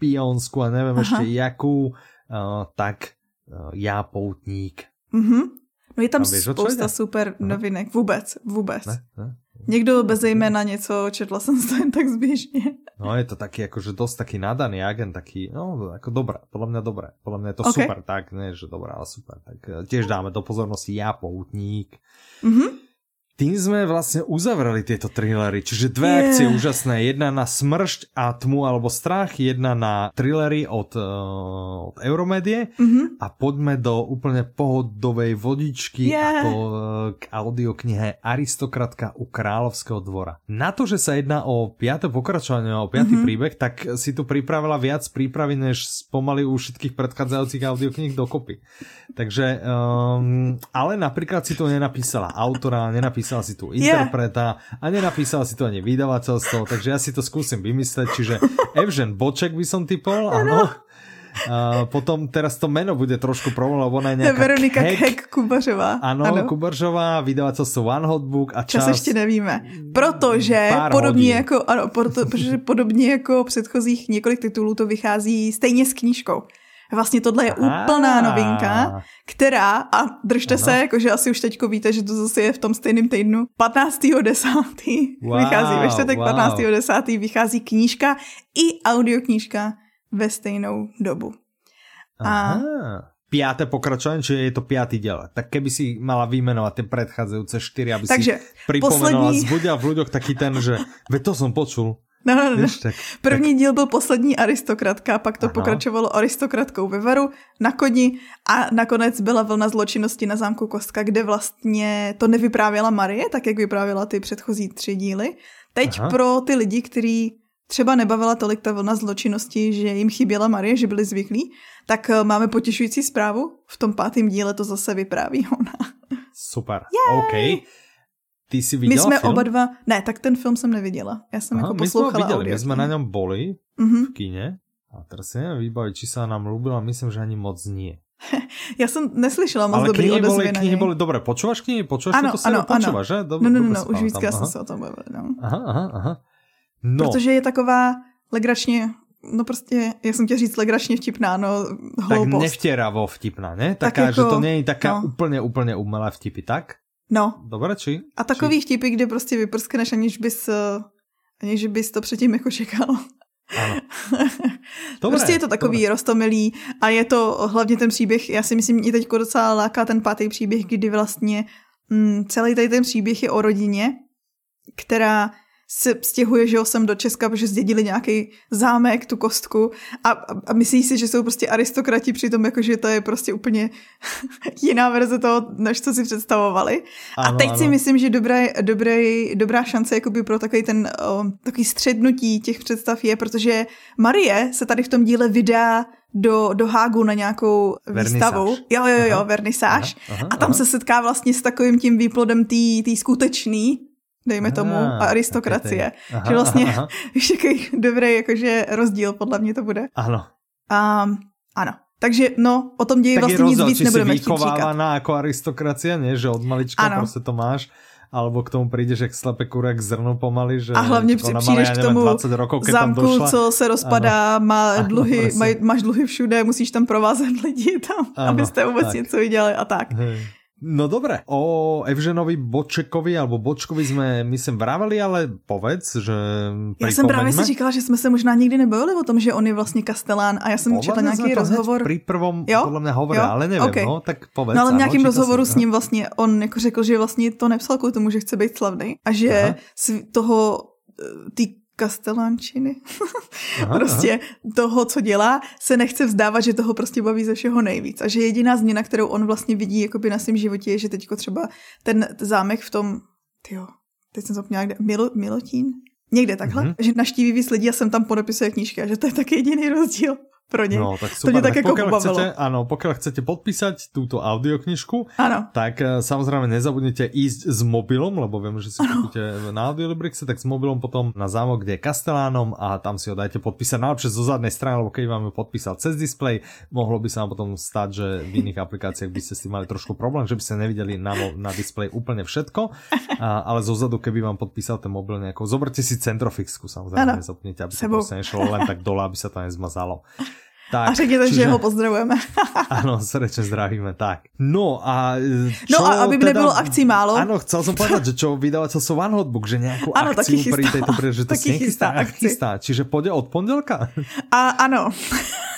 špionsku a neviem Aha. ešte jakú, uh, tak uh, Ja, poutník. Mhm. No je tam víš, spousta super Aha. novinek. Vůbec, vůbec. Ne? Ne? Někdo bez jména něco, četla jsem to jen tak zběžně. No je to taký akože dosť taký nadaný agent, taký, no ako dobré, podľa mňa dobré, podľa mňa je to Ok. super, tak, ne, že dobré, ale super, tak eh, tiež dáme do pozornosti Ja, poutník. Mhm. Tým sme vlastne uzavreli tieto thrillery, čiže dve Yeah. akcie úžasné, jedna na smršť a tmu alebo strach, jedna na thrillery od, uh, od Euromedie Mhm. a poďme do úplne pohodovej vodičky Yeah. ako uh, k audioknihe Aristokratka u kráľovského dvora. Na to, že sa jedná o piaté pokračovanie, o piatý Mhm. príbeh, tak si tu pripravila viac prípravy, než spomaly u všetkých predchádzajúcich audiokníh dokopy. Takže, um, ale napríklad si tu nenapísala autora, nenapísala si tu Yeah. interpreta a nenapísala si tu ani vydavateľstvo, takže ja si to skúsim vymysleť, čiže Evžen Boček by som typol, áno. Uh, potom teraz to meno bude trošku problém, lebo ona je nejaká Veronika Kek, Kek Kubařová. Ano, ano. Kubařová, vydavateľstvo One Hotbook a čas... Čas ještě nevíme. Protože podobně hodin. jako, ano, proto, protože podobně jako předchozích několik titulů to vychází stejně s knížkou. Vlastně tohle je Aha. úplná novinka, která, a držte ano. se, jakože asi už teďko víte, že to zase je v tom stejném týdnu, 15.10. Wow, vychází, ve čtvrtek wow. 15.10. vychází knížka i audioknížka ve stejnou dobu. Aha. A piaté pokračovanie, čiže je to piatý diel. Tak keby si mala vymenovať tie predchádzajúce štyri, aby Takže, si pripomenula, poslední... zbudila v ľuďoch taký ten, že ve to som počul. No, no, no. tak, První tak... díl byl poslední aristokratka, pak to Aha. pokračovalo aristokratkou ve Varu na koni a nakonec byla vlna zločinnosti na zámku Kostka, kde vlastně to nevyprávěla Marie, tak jak vyprávěla ty předchozí tři díly. Teď Aha. pro ty lidi, kteří třeba nebavila tolik ta vlna zločinnosti, že jim chyběla Marie, že byli zvyklí, tak eh, máme potěšující zprávu. V tom pátém díle to zase vypráví ona. Super, Yay! OK. Ty jsi viděla My jsme film? oba dva, ne, tak ten film jsem neviděla. Já jsem Aha, jako poslouchala my jsme viděli, my jsme na něm boli mm-hmm. v kíně a teraz si nevím vybaviť, či se nám a myslím, že ani moc nie. Já jsem neslyšela moc Ale dobrý odezvy boli, knihy boli, dobré, počúvaš knihy? Počúvaš ano, to ano, počúvaš, že? Dobre, no, no, no, no už víc jsem se o tom bavila, no. Aha, aha, aha. No. Protože je taková legračně No prostě, já jsem tě říct legračně vtipná, no hloupost. Tak nevtěravo vtipná, ne? Taká, tak jako, že to není taká no. úplně, úplně umelá vtipy, tak? No. Dobré, či? A takový či? vtipy, kde prostě vyprskneš, aniž bys, eh, aniž bys to předtím jako čekal. Ano. Dobré, prostě je to takový dobré. rostomilý a je to hlavně ten příběh, já si myslím, mě teď docela láká ten pátý příběh, kdy vlastně mm, celý tady ten příběh je o rodině, která se stěhuje, že jo, sem do Česka, protože zdědili nějaký zámek, tu kostku a, a myslí si, že jsou prostě aristokrati, přitom jakože to je prostě úplně jiná verze toho, než co si představovali. Ano, a teď ano. si myslím, že dobré, dobré, dobrá šance jakoby pro takový ten o, takový střednutí těch představ je, protože Marie se tady v tom díle vydá do, do Hágu na nějakou vernisáž. výstavu. Jo, jo, jo, vernisáž. Aha, aha, a tam aha. se setká vlastně s takovým tím výplodem té skutečný dejme tomu, a aristokracie. Aha, že vlastně aha. takový dobrý jakože rozdíl podle mě to bude. Ano. Um, ano. Takže no, o tom ději tak vlastně nic víc nebudeme chtít říkat. jako aristokracie, ne? Že od malička ano. prostě to máš alebo k tomu přijdeš jak slepe kurek zrno pomaly, že a hlavně přijdeš k tomu 20 rokov, zámku, došla. co se rozpadá, ano. má dluhy, ano, maj, máš dluhy všude, musíš tam provázet lidi tam, ano, abyste vůbec tak. něco viděli a tak. Hej. No dobre, o Evženovi Bočekovi alebo Bočkovi jsme, myslím, vraveli, ale povedz, že Já jsem právě si říkala, že jsme se možná nikdy nebavili o tom, že on je vlastně kastelán a já jsem podle četla nějaký rozhovor. Pri prvom, jo? podle mě hovorí, ale nevím, okay. no, tak povedz. No ale v nějakém rozhovoru s ním vlastně on jako řekl, že vlastně to nepsal kvůli tomu, že chce být slavný a že Aha. toho eh, ty kastelánčiny, prostě aha. toho, co dělá, se nechce vzdávat, že toho prostě baví ze všeho nejvíc. A že jediná změna, kterou on vlastně vidí jakoby na svém životě, je, že teďko třeba ten zámek v tom, tyjo, teď jsem zapomněla, kde, Milo, Milotín? Někde takhle, mm-hmm. že naštíví víc lidí a jsem tam podepisuje knížky a že to je tak jediný rozdíl pro ně. No, tak super. To tak, tak jako pokiaľ chcete, áno, pokiaľ chcete podpísať túto audioknižku, ano. tak uh, samozrejme nezabudnite ísť s mobilom, lebo viem, že si ano. kúpite na Audiolibrixe, tak s mobilom potom na zámok, kde je Kastelánom a tam si ho dajte podpísať najlepšie zo zadnej strany, lebo keď vám ho podpísal cez display, mohlo by sa vám potom stať, že v iných aplikáciách by ste s tým mali trošku problém, že by ste nevideli na, na display úplne všetko, a, ale zo zadu, keby vám podpísal ten mobil nejako, zoberte si centrofixku, samozrejme, nezapnite, aby Sebou. to nešlo len tak dole, aby sa to nezmazalo. Tak, a řekněte, čiže... že ho pozdravujeme. ano, srdečně zdravíme, tak. No a čo No a aby teda... nebylo akcí málo. Ano, chcel som povedať, že čo vydavateľstvo One Hotbook, že nejakú ano, akciu pri tejto príležitosti chystá, chystá. Čiže pôjde od pondelka? A ano.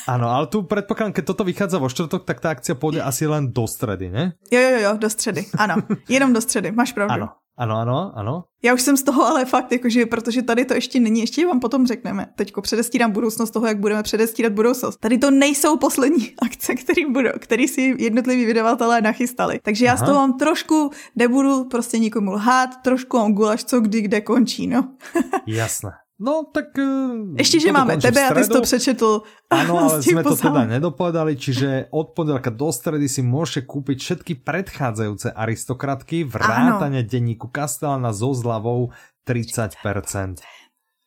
Ano, ale tu predpokladám, keď toto vychádza vo štvrtok, tak tá akcia pôjde asi len do stredy, ne? Jo, jo, jo, do středy, ano. Jenom do středy, máš pravdu. Ano, ano, ano, ano. Já už jsem z toho ale fakt, jakože, protože tady to ještě není, ještě vám potom řekneme. Teďko předestírám budoucnost toho, jak budeme předestírat budoucnost. Tady to nejsou poslední akce, který, budou, který si jednotliví vydavatelé nachystali. Takže já Aha. z toho vám trošku nebudu prostě nikomu lhát, trošku vám gulaš, co kdy kde končí, no. Jasné. No, tak... Uh, Ešte, že máme tebe a ty si to přečetl. Áno, ale sme to teda nedopovedali, čiže od pondelka do stredy si môžete kúpiť všetky predchádzajúce aristokratky vrátane denníku Kastelana so zľavou 30%.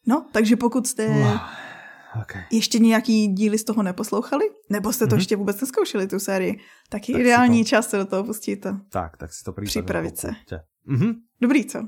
No, takže pokud jste... Wow Okay. Ještě nějaký díly z toho neposlouchali? Nebo jste to mm-hmm. ještě vůbec neskoušeli, tu sérii? Taky tak ideální to... čas se do toho pustíte. Tak, tak si to Připravit se. Mm-hmm. Dobrý, co?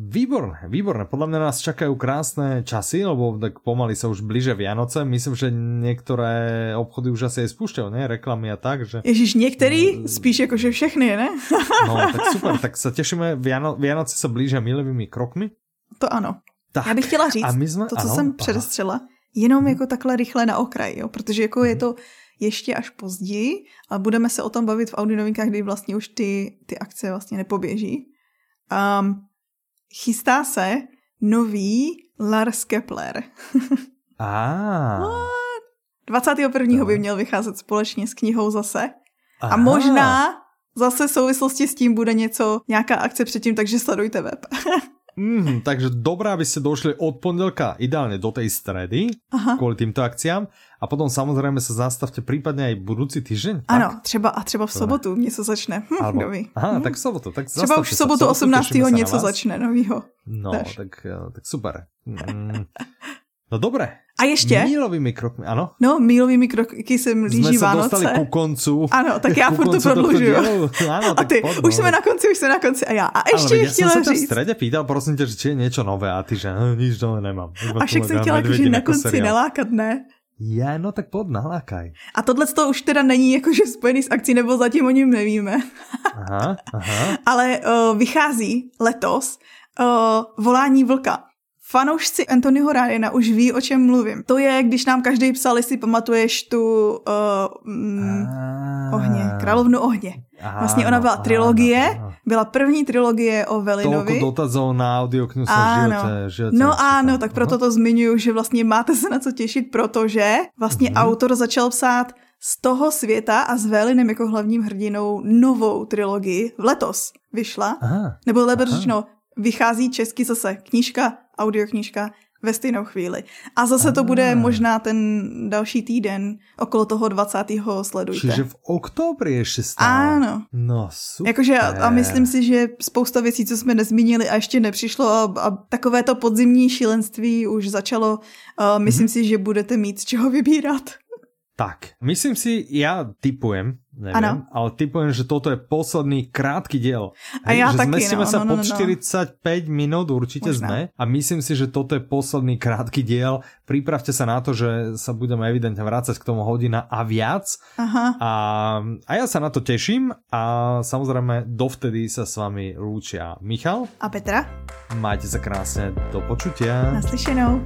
Výborné, výborné. Podľa mňa nás čakajú krásne časy, lebo tak pomaly sa už blíže Vianoce. Myslím, že niektoré obchody už asi aj spúšťajú, ne? Reklamy a tak, že... Ježiš, niektorí? Spíš že všechny, ne? no, tak super, tak sa tešíme. Viano... Vianoce sa blížia milovými krokmi. To ano. Tak. Já bych chtěla říct, a my jsme, to, co ano, jsem předestřela, jenom jako takhle rychle na okraj, jo? protože jako je mhm. to ještě až později, ale budeme se o tom bavit v Audi novinkách, kdy vlastně už ty, ty akce vlastně nepoběží. Um, chystá se nový Lars Kepler. ah. 21. by měl vycházet společně s knihou zase. Aha. A možná zase v souvislosti s tím bude něco, nějaká akce předtím, takže sledujte web. Mm, takže dobré, aby ste došli od pondelka ideálne do tej stredy Aha. kvôli týmto akciám a potom samozrejme sa zastavte prípadne aj budúci týždeň. Ano, tak? třeba a třeba v sobotu něco začne. Hm, Albo, aha, hm. tak v sobotu. Tak třeba už v sobotu 18. něco začne novýho. No, tak, tak super. Mm. No dobré. A ještě? Mílovými krokmi, ano? No, mílovými kroky jsem blíží jsme Vánoce. dostali ku koncu. Ano, tak já furt to prodlužuju. Ano, a ty, už jsme na konci, už jsme na konci a já. A ještě ano, chtěla jsem se říct. v středě pýtal, prosím tě, že či je něco nové a ty, že no, nic nové nemám. A však jsem chtěla že na konci seriál. nalákat, ne? Já, no tak pod, nalákaj. A tohle to už teda není jakože spojený s akcí, nebo zatím o něm nevíme. aha, aha. Ale uh, vychází letos uh, Volání vlka. Fanoušci Anthonyho Ryana už ví, o čem mluvím. To je, když nám každý psal, jestli pamatuješ tu uh, mm, ohně, královnu ohně. Vlastně ona byla trilogie, byla první trilogie o Velinovi. Toľko dotazov na audioknihu som živote, živote No áno, tak proto to zmiňuju, že vlastně máte se na co těšit, protože vlastně mm-hmm. autor začal psát z toho světa a s Velinem jako hlavním hrdinou novou trilogii v letos vyšla. Aha, nebo lépe řečeno, vychází česky zase knížka audioknižka ve stejnou chvíli. A zase to bude možná ten další týden, okolo toho 20. sledujte. Čiže v oktobri ještě stále. Ano. No super. Jakože a myslím si, že spousta věcí, co jsme nezmínili a ještě nepřišlo a, a takové to podzimní šílenství už začalo. A myslím mm-hmm. si, že budete mít z čeho vybírat. Tak, myslím si, ja typujem, neviem, ano. ale typujem, že toto je posledný krátky diel. A ja že taky, zmestíme no, sa no, pod no, 45 minút, určite Možná. sme. A myslím si, že toto je posledný krátky diel. Pripravte sa na to, že sa budeme evidentne vrácať k tomu hodina a viac. Aha. A, a ja sa na to teším a samozrejme dovtedy sa s vami lúčia Michal. A Petra. Majte sa krásne, do počutia. Naslyšenou.